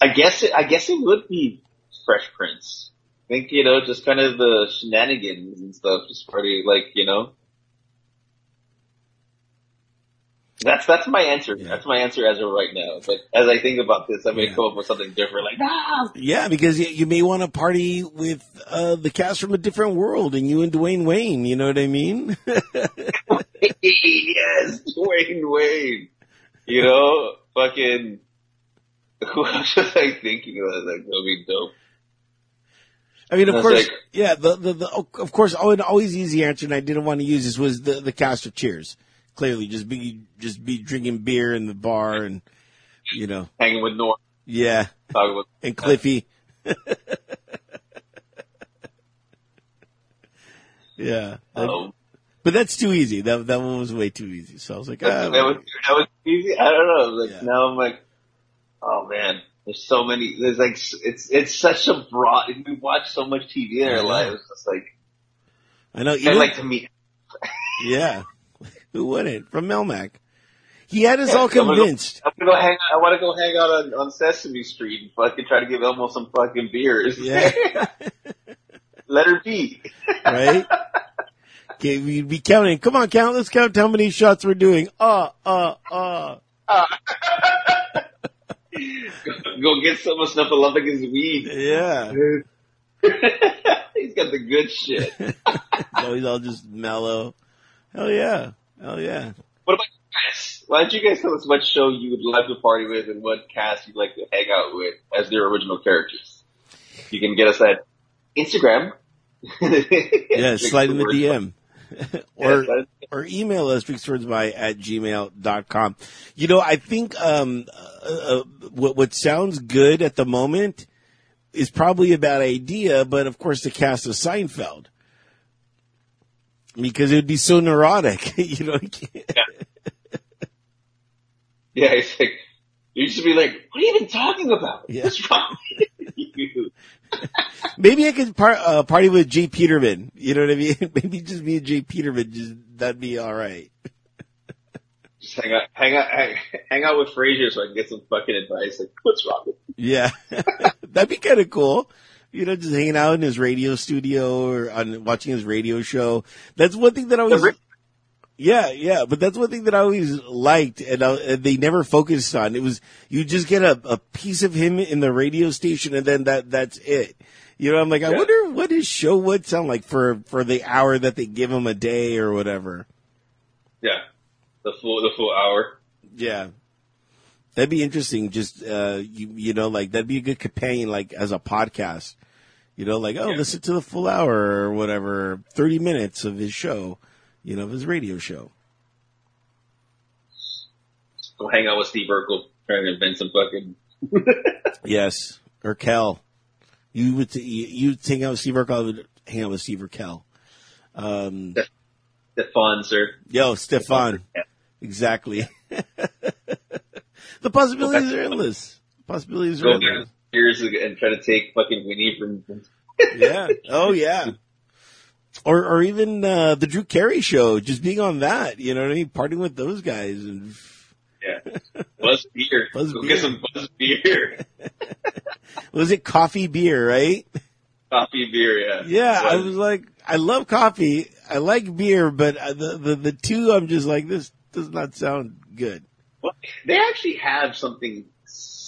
I guess it, I guess it would be Fresh Prince. I think, you know, just kind of the shenanigans and stuff, just pretty, like, you know. That's, that's my answer. Yeah. That's my answer as of right now. But as I think about this, I may yeah. come up with something different, like, ah! Yeah, because you may want to party with, uh, the cast from a different world and you and Dwayne Wayne, you know what I mean? yes, Dwayne Wayne. You know, fucking, who else was I thinking of? Like, that'd be dope. I mean, of I course, like, yeah, the, the, the, of course, always easy answer, and I didn't want to use this was the, the cast of Cheers. Clearly, just be, just be drinking beer in the bar and, you know. Hanging with Norm. Yeah. Talking with, and Cliffy. yeah. Um, but that's too easy. That that one was way too easy. So I was like, ah, that, was that was easy. I don't know. Like yeah. now I'm like, oh man, there's so many. There's like it's it's such a broad. We watch so much TV in our lives. It's like I know. I'd like to meet. yeah, who wouldn't from Melmac? He had us yeah, all convinced. I'm gonna go, hang. I want to go hang out on, on Sesame Street and fucking try to give Elmo some fucking beers. Yeah. Let her be. right. Okay, we'd be counting. Come on, count. Let's count how many shots we're doing. Uh, uh, uh. uh. Go get some of Snuffleupagus weed. Yeah. he's got the good shit. no, he's all just mellow. Hell yeah. Hell yeah. What about you guys? Why don't you guys tell us what show you would love to party with and what cast you'd like to hang out with as their original characters? You can get us at Instagram. yeah, slide in the DM. or or email us by at gmail.com. You know, I think um, uh, uh, what what sounds good at the moment is probably a bad idea, but of course the cast of Seinfeld. Because it would be so neurotic, you know. yeah. yeah, it's like you used to be like, "What are you even talking about? Yeah. What's wrong with you?" Maybe I could par- uh, party with J. Peterman. You know what I mean? Maybe just me and J. Peterman. Just that'd be all right. just hang out, hang out, hang, hang out with Frasier so I can get some fucking advice. Like, what's wrong with you? Yeah, that'd be kind of cool. You know, just hanging out in his radio studio or on watching his radio show. That's one thing that I was. Yeah, yeah, but that's one thing that I always liked, and, I, and, they never focused on. It was you just get a, a piece of him in the radio station, and then that that's it. You know, I'm like, I wonder what his show would sound like for for the hour that they give him a day or whatever. Yeah, the full the full hour. Yeah, that'd be interesting. Just uh, you you know, like that'd be a good companion, like as a podcast. You know, like oh, yeah. listen to the full hour or whatever, thirty minutes of his show you know, of his radio show. Go hang out with Steve Urkel, trying to invent some fucking. yes, Urkel. You would you would hang out with Steve Urkel. I would hang out with Steve Urkel. Um, Stefan, sir. Yo, Stefan. Exactly. the possibilities are endless. Possibilities are Go back endless. Years and try to take fucking Winnie from. Yeah. Oh yeah. Or or even uh, the Drew Carey show, just being on that, you know what I mean? Partying with those guys and Yeah. Buzz beer. Buzz Go beer. get some Buzz beer. was it coffee beer, right? Coffee beer, yeah. Yeah, I was like, I love coffee, I like beer, but uh, the the the two, I'm just like, this does not sound good. Well, they actually have something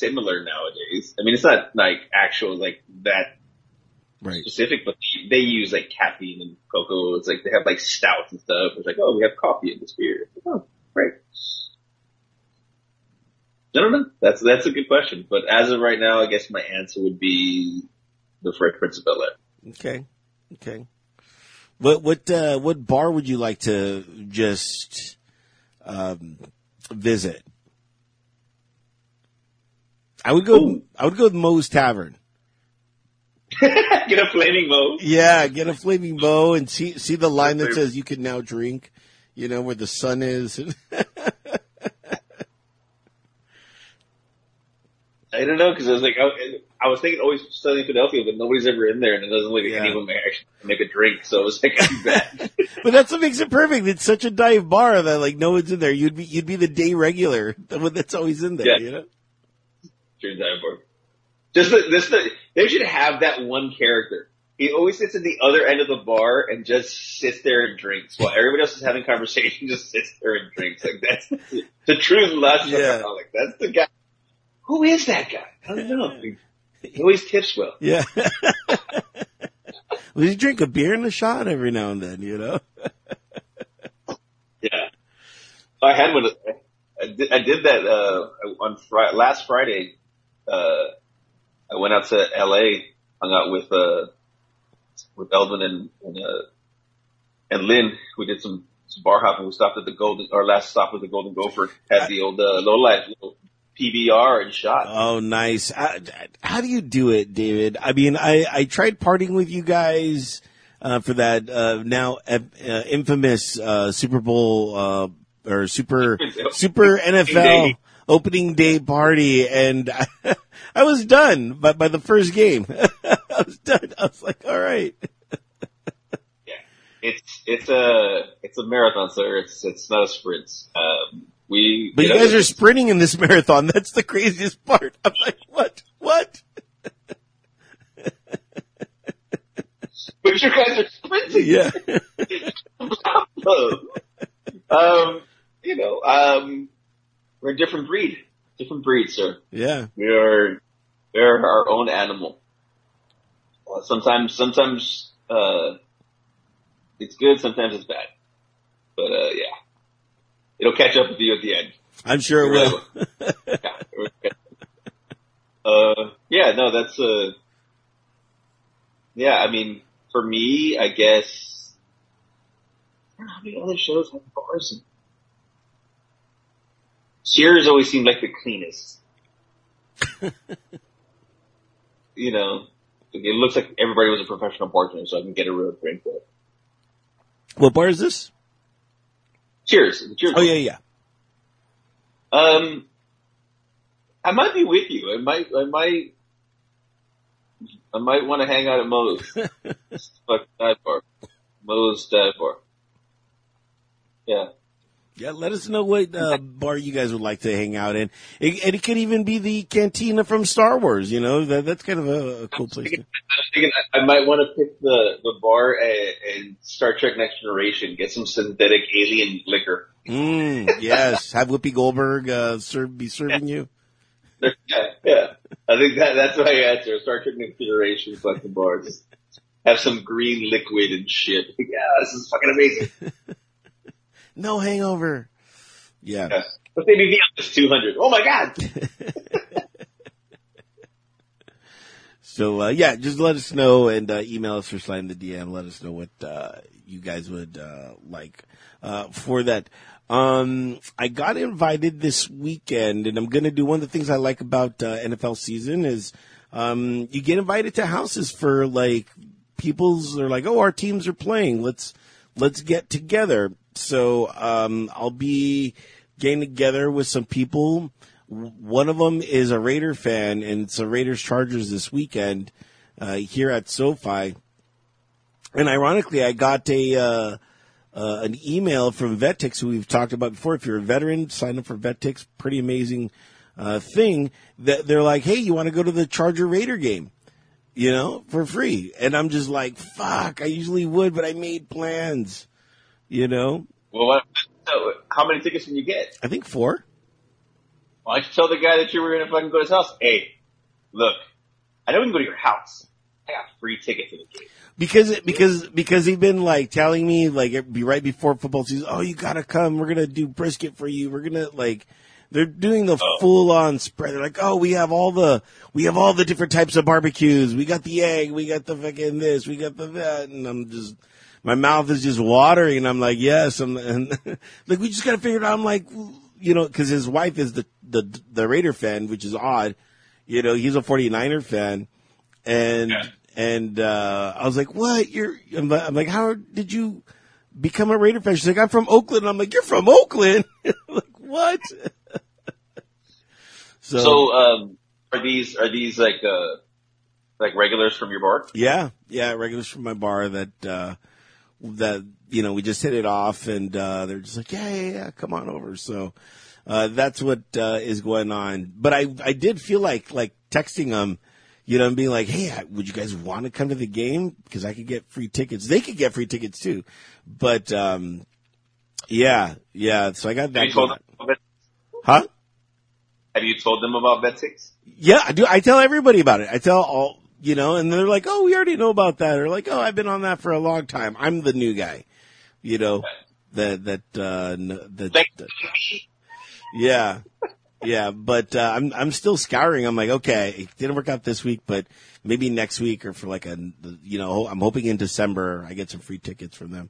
similar nowadays. I mean, it's not like actual like that Right. specific, but they use like caffeine and cocoa. It's like they have like stouts and stuff. It's like, oh, we have coffee in this beer. Oh, great. I don't know. That's that's a good question. But as of right now, I guess my answer would be the Fresh Prince of Bel Air. Okay. Okay. What what uh, what bar would you like to just um, visit? I would go. Ooh. I would go with Moe's Tavern. Get a flaming Moe. Yeah, get a flaming Moe and see see the line that says you can now drink. You know where the sun is. I don't know because I was like, I, I was thinking always Southern Philadelphia, but nobody's ever in there, and it doesn't look like Yeah. anyone may actually make a drink. So it was like, I'm bad. but that's what makes it perfect. It's such a dive bar that like no one's in there. You'd be you'd be the day regular, the one that's always in there. Yeah. You know. Turns out, bro. Just the, this, the, they should have that one character. He always sits at the other end of the bar and just sits there and drinks while everybody else is having conversation. Just sits there and drinks. Like that's the, true lust Yeah. alcoholic. That's the guy. Who is that guy? I don't know. He always tips well. Yeah. well, you drink a beer and a shot every now and then. You know. Yeah. I had one. I did, I did that uh, on Friday, last Friday. Uh, I went out to L.A. hung out with uh, with Elvin and and, uh, and Lynn. We did some, some bar hopping. We stopped at the Golden. Our last stop was the Golden Gopher. Had the old uh, low life little PBR and shot. Oh, nice. Uh, how do you do it, David? I mean, I, I tried partying with you guys, uh, for that, uh, now, uh, infamous, uh, Super Bowl, uh, or Super, Super NFL. Opening day party and I, I was done by, by the first game. I was done. I was like, all right. yeah. It's it's a it's a marathon, sir. It's it's not a sprint. Um, we But you know, guys are sprinting in this marathon. That's the craziest part. I'm like, what? What? but you guys are sprinting. Yeah. um, you know, um, we're a different breed. Different breed, sir. yeah. We are, we're our own animal. Uh, sometimes, sometimes, uh, it's good, sometimes it's bad. But, uh, yeah. It'll catch up with you at the end. I'm sure it will. Yeah. uh, yeah, no, that's, uh, yeah, I mean, for me, I guess, I don't know how many other shows have bars in Cheers always seemed like the cleanest. you know, it looks like everybody was a professional bartender, so I can get a real drink. But What bar is this? cheers, cheers. Oh yeah, yeah. Um, I might be with you. I might, I might, I might want to hang out at Moe's. Fuck dive bar. Moe's dive bar. Yeah. Yeah, let us know what uh, bar you guys would like to hang out in. It, and it could even be the cantina from Star Wars. You know, that, that's kind of a, a cool place. Was thinking I might want to pick the, the bar at Star Trek Next Generation, get some synthetic alien liquor. mm, yes, have Whoopi Goldberg uh, serve be serving you. Yeah, yeah. I think that, that's my answer. Star Trek Next Generation collecting bars. Have some green liquid and shit. Yeah, this is fucking amazing. No hangover. Yeah. Yeah. What's ABV on this 200? Oh my god! So uh, yeah, just let us know and uh, email us or slide in the DM. Let us know what uh, you guys would uh, like uh, for that. Um, I got invited this weekend, and I'm going to do one of the things I like about uh, NFL season is um, you get invited to houses for like people's. They're like, oh, our teams are playing. Let's let's get together. So um, I'll be getting together with some people. One of them is a Raider fan, and it's a Raiders Chargers this weekend uh, here at SoFi. And ironically, I got a uh, uh, an email from Vet Tix, who we've talked about before. If you're a veteran, sign up for Vet Tix. Pretty amazing uh, thing. That they're like, hey, you want to go to the Charger Raider game? You know, for free. And I'm just like, fuck. I usually would, but I made plans. You know. Well, what, so how many tickets can you get? I think four. Why don't you tell the guy that you were gonna fucking go to his house? Hey, look, I know we can go to your house. I got free tickets to the game. Because because because he'd been like telling me like it'd be right before football season. Oh, you gotta come. We're gonna do brisket for you. We're gonna like they're doing the Oh. full on spread. They're like, oh, we have all the we have all the different types of barbecues. We got the egg. We got the fucking this. We got the that. And I'm just my mouth is just watering. And I'm like, yes. I'm, and like we just gotta figure it out. I'm like, you know, because his wife is the the the Raider fan, which is odd. You know, he's a 49er fan and Yeah. and uh, I was like, "What? You're?" I'm like, "How did you become a Raider fan?" She's like, "I'm from Oakland." I'm like, "You're from Oakland?" like, what? so, So, um, are these are these like uh like regulars from your bar? yeah, yeah, regulars from my bar that uh, that you know we just hit it off, and uh, they're just like, "Yeah, yeah, yeah, come on over." So. Uh, that's what uh, is going on. But I, I did feel like like texting them, you know, and being like, "Hey, would you guys want to come to the game? Because I could get free tickets. They could get free tickets too." But um, yeah, yeah. So I got Have that. you told them? About, Huh? have you told them about Vet Tix? Yeah, I do. I tell everybody about it. I tell all, you know, and they're like, "Oh, we already know about that," or like, "Oh, I've been on that for a long time." I'm the new guy, you know. That that uh, that, that Yeah. Yeah, but uh, I'm I'm still scouring. I'm like, okay, it didn't work out this week, but maybe next week or for like a you know, I'm hoping in December I get some free tickets from them.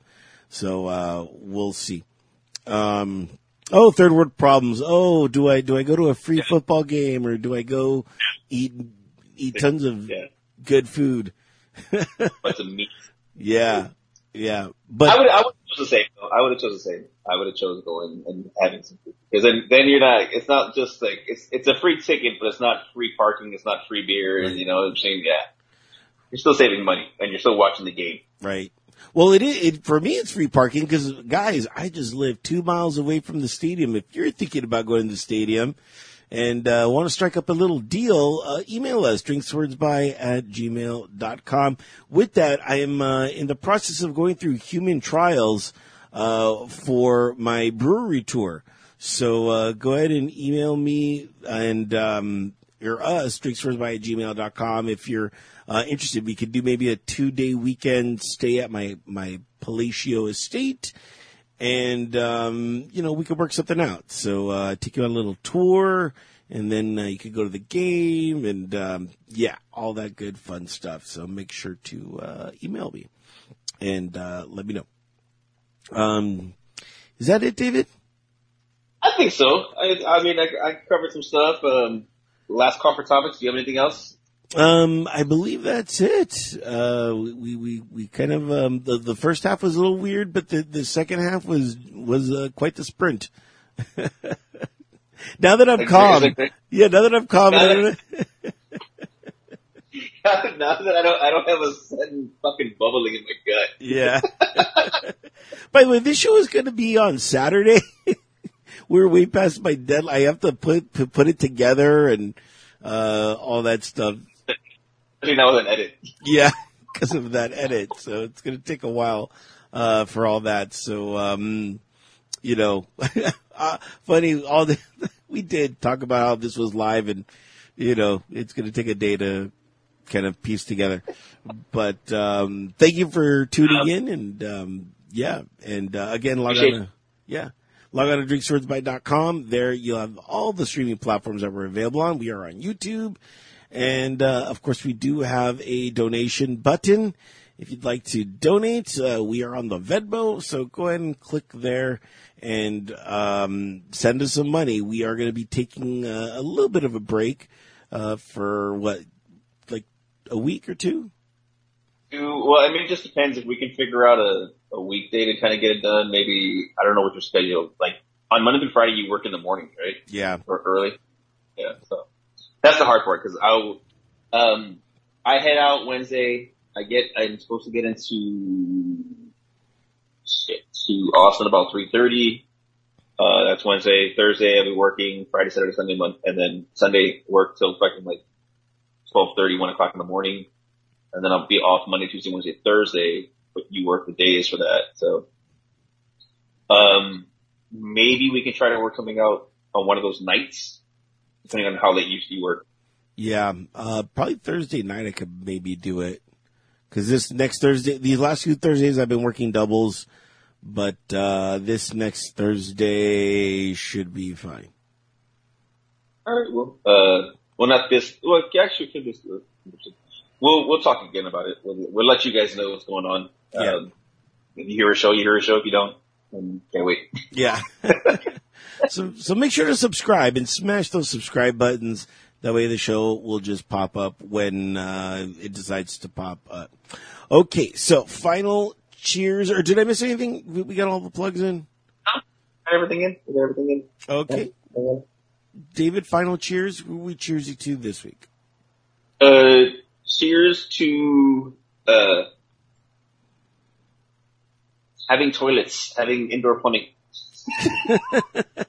So uh we'll see. Um oh, third world problems. Oh, do I do I go to a free football game or do I go eat eat tons of Yeah, good food? but some meat. Yeah. Yeah. But I would I would choose the same. though. I would have chosen the same. I would have chosen going and having some food because then then you're not. It's not just like it's it's a free ticket, but it's not free parking. It's not free beer, and you know what I'm saying. Yeah, you're still saving money and you're still watching the game. Right. Well, it is it, for me. It's free parking because, guys, I just live two miles away from the stadium. If you're thinking about going to the stadium and uh, want to strike up a little deal, uh, email us drinkswordsby at gmail.com. With that, I am uh, in the process of going through human trials uh, for my brewery tour. So uh, go ahead and email me and um, or us, drinkswordsby at gmail.com. If you're uh, interested, we could do maybe a two day weekend stay at my, my Palacio estate. And, um, you know, we could work something out. So, uh, take you on a little tour and then uh, you could go to the game and, um, yeah, all that good fun stuff. So make sure to, uh, email me and, uh, let me know. Um, is that it, David? I think so. I I mean I, I covered some stuff. Um, last conference topics. Do you have anything else? Um, I believe that's it. Uh, we, we, we kind of, um, the, the first half was a little weird, but the, the second half was, was, uh, quite the sprint. now that I'm calm. like- Yeah, now that I'm calm. Now that- now that I don't I don't have a sudden fucking bubbling in my gut. yeah. By the way, this show is going to be on Saturday. We're way past my deadline. I have to put, to put it together and, uh, all that stuff. I think that was an edit. Yeah, because of that edit. So it's going to take a while uh, for all that. So, um, you know, uh, funny. All the we did talk about how this was live, and you know, it's going to take a day to kind of piece together. But um, thank you for tuning in, and um, yeah, and uh, again, log on. To, yeah. Log on to drinkswordsby.com. There you'll have all the streaming platforms that we're available on. We are on YouTube. And, uh, of course, we do have a donation button. If you'd like to donate, uh, we are on the Venmo. So go ahead and click there and, um, send us some money. We are going to be taking uh, a little bit of a break, uh, for what, like a week or two? Well, I mean, it just depends if we can figure out a, a weekday to kind of get it done. Maybe I don't know what your schedule like. On Monday through Friday, you work in the morning, right? Yeah. Or early. Yeah. So that's the hard part because I'll um I head out Wednesday. I get I'm supposed to get into to Austin about three thirty. Uh, that's Wednesday. Thursday I'll be working. Friday, Saturday, Sunday, month, and then Sunday work till fucking like twelve thirty, one o'clock in the morning, and then I'll be off Monday, Tuesday, Wednesday, Thursday. But you work the days for that, so um, maybe we can try to work something out on one of those nights, depending on how late you you work. Yeah, uh, probably Thursday night I could maybe do it. Cause this next Thursday, these last few Thursdays I've been working doubles, but, uh, this next Thursday should be fine. All right. Well, uh, well, not this. Well, actually, can this. We'll we'll talk again about it. We'll, we'll let you guys know what's going on. Yeah. Um, if you hear a show, you hear a show. If you don't, can't wait. Yeah. so, so make sure to subscribe and smash those subscribe buttons. That way the show will just pop up when, uh, it decides to pop up. Okay. So final cheers, or did I miss anything? We, we got all the plugs in. Got everything in. Got everything in. Okay. David, final cheers. Who we cheers you to this week? Uh, cheers to uh having toilets, having indoor plumbing,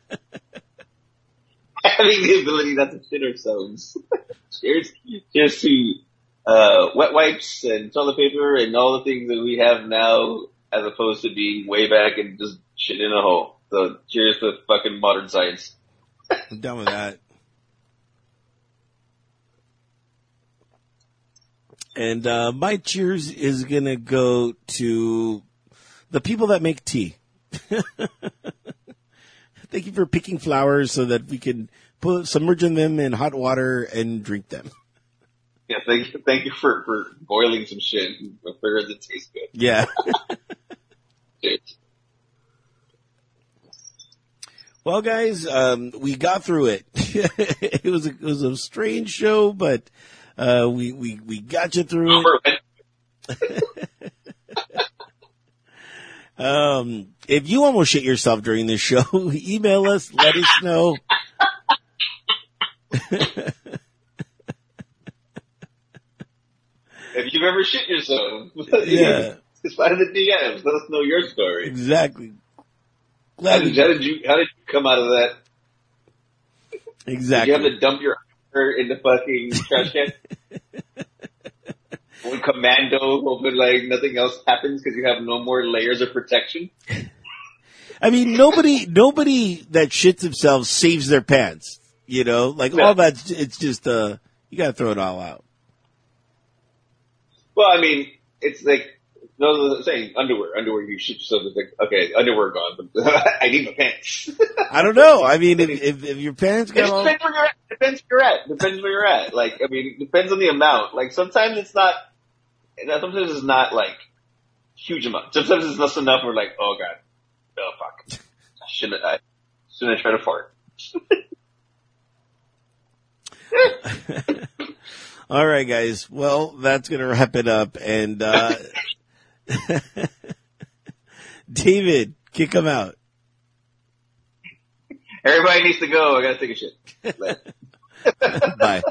having the ability not to shit ourselves. cheers, cheers to uh wet wipes and toilet paper and all the things that we have now, as opposed to being way back and just shit in a hole. So cheers to fucking modern science. I'm done with that. And uh, my cheers is gonna go to the people that make tea. Thank you for picking flowers so that we can put submerging them in hot water and drink them. Yeah, thank you, thank you for, for boiling some shit. I figured it tastes good. Yeah. Well, guys, um, we got through it. it was a, it was a strange show, but uh, we we we got you through it. Um, if you almost shit yourself during this show, email us, let us know. If you've ever shit yourself, Yeah. just find the DMs. Let us know your story. Exactly. How did, how did you how did you come out of that? Did you have to dump your in the fucking trash can? Going commando, hoping like nothing else happens because you have no more layers of protection. I mean, nobody, nobody that shits themselves saves their pants. You know, like No. all that. It's just uh, you gotta throw it all out. Well, I mean, it's like no, no, saying underwear. Underwear, you shit yourself. It's like okay, underwear gone, but I need my pants. I don't know. I mean, if if, if your pants got all, depends where you're at. Depends where you're at. Depends where you're at. Like, I mean, it depends on the amount. Like, sometimes it's not, sometimes it's not like huge amount. Sometimes it's just enough. We're like, oh god, oh fuck, I shouldn't, I shouldn't have tried to fart. all right, guys. Well, that's gonna wrap it up. And uh, David, kick him out. Everybody needs to go. I gotta take a shit. Bye.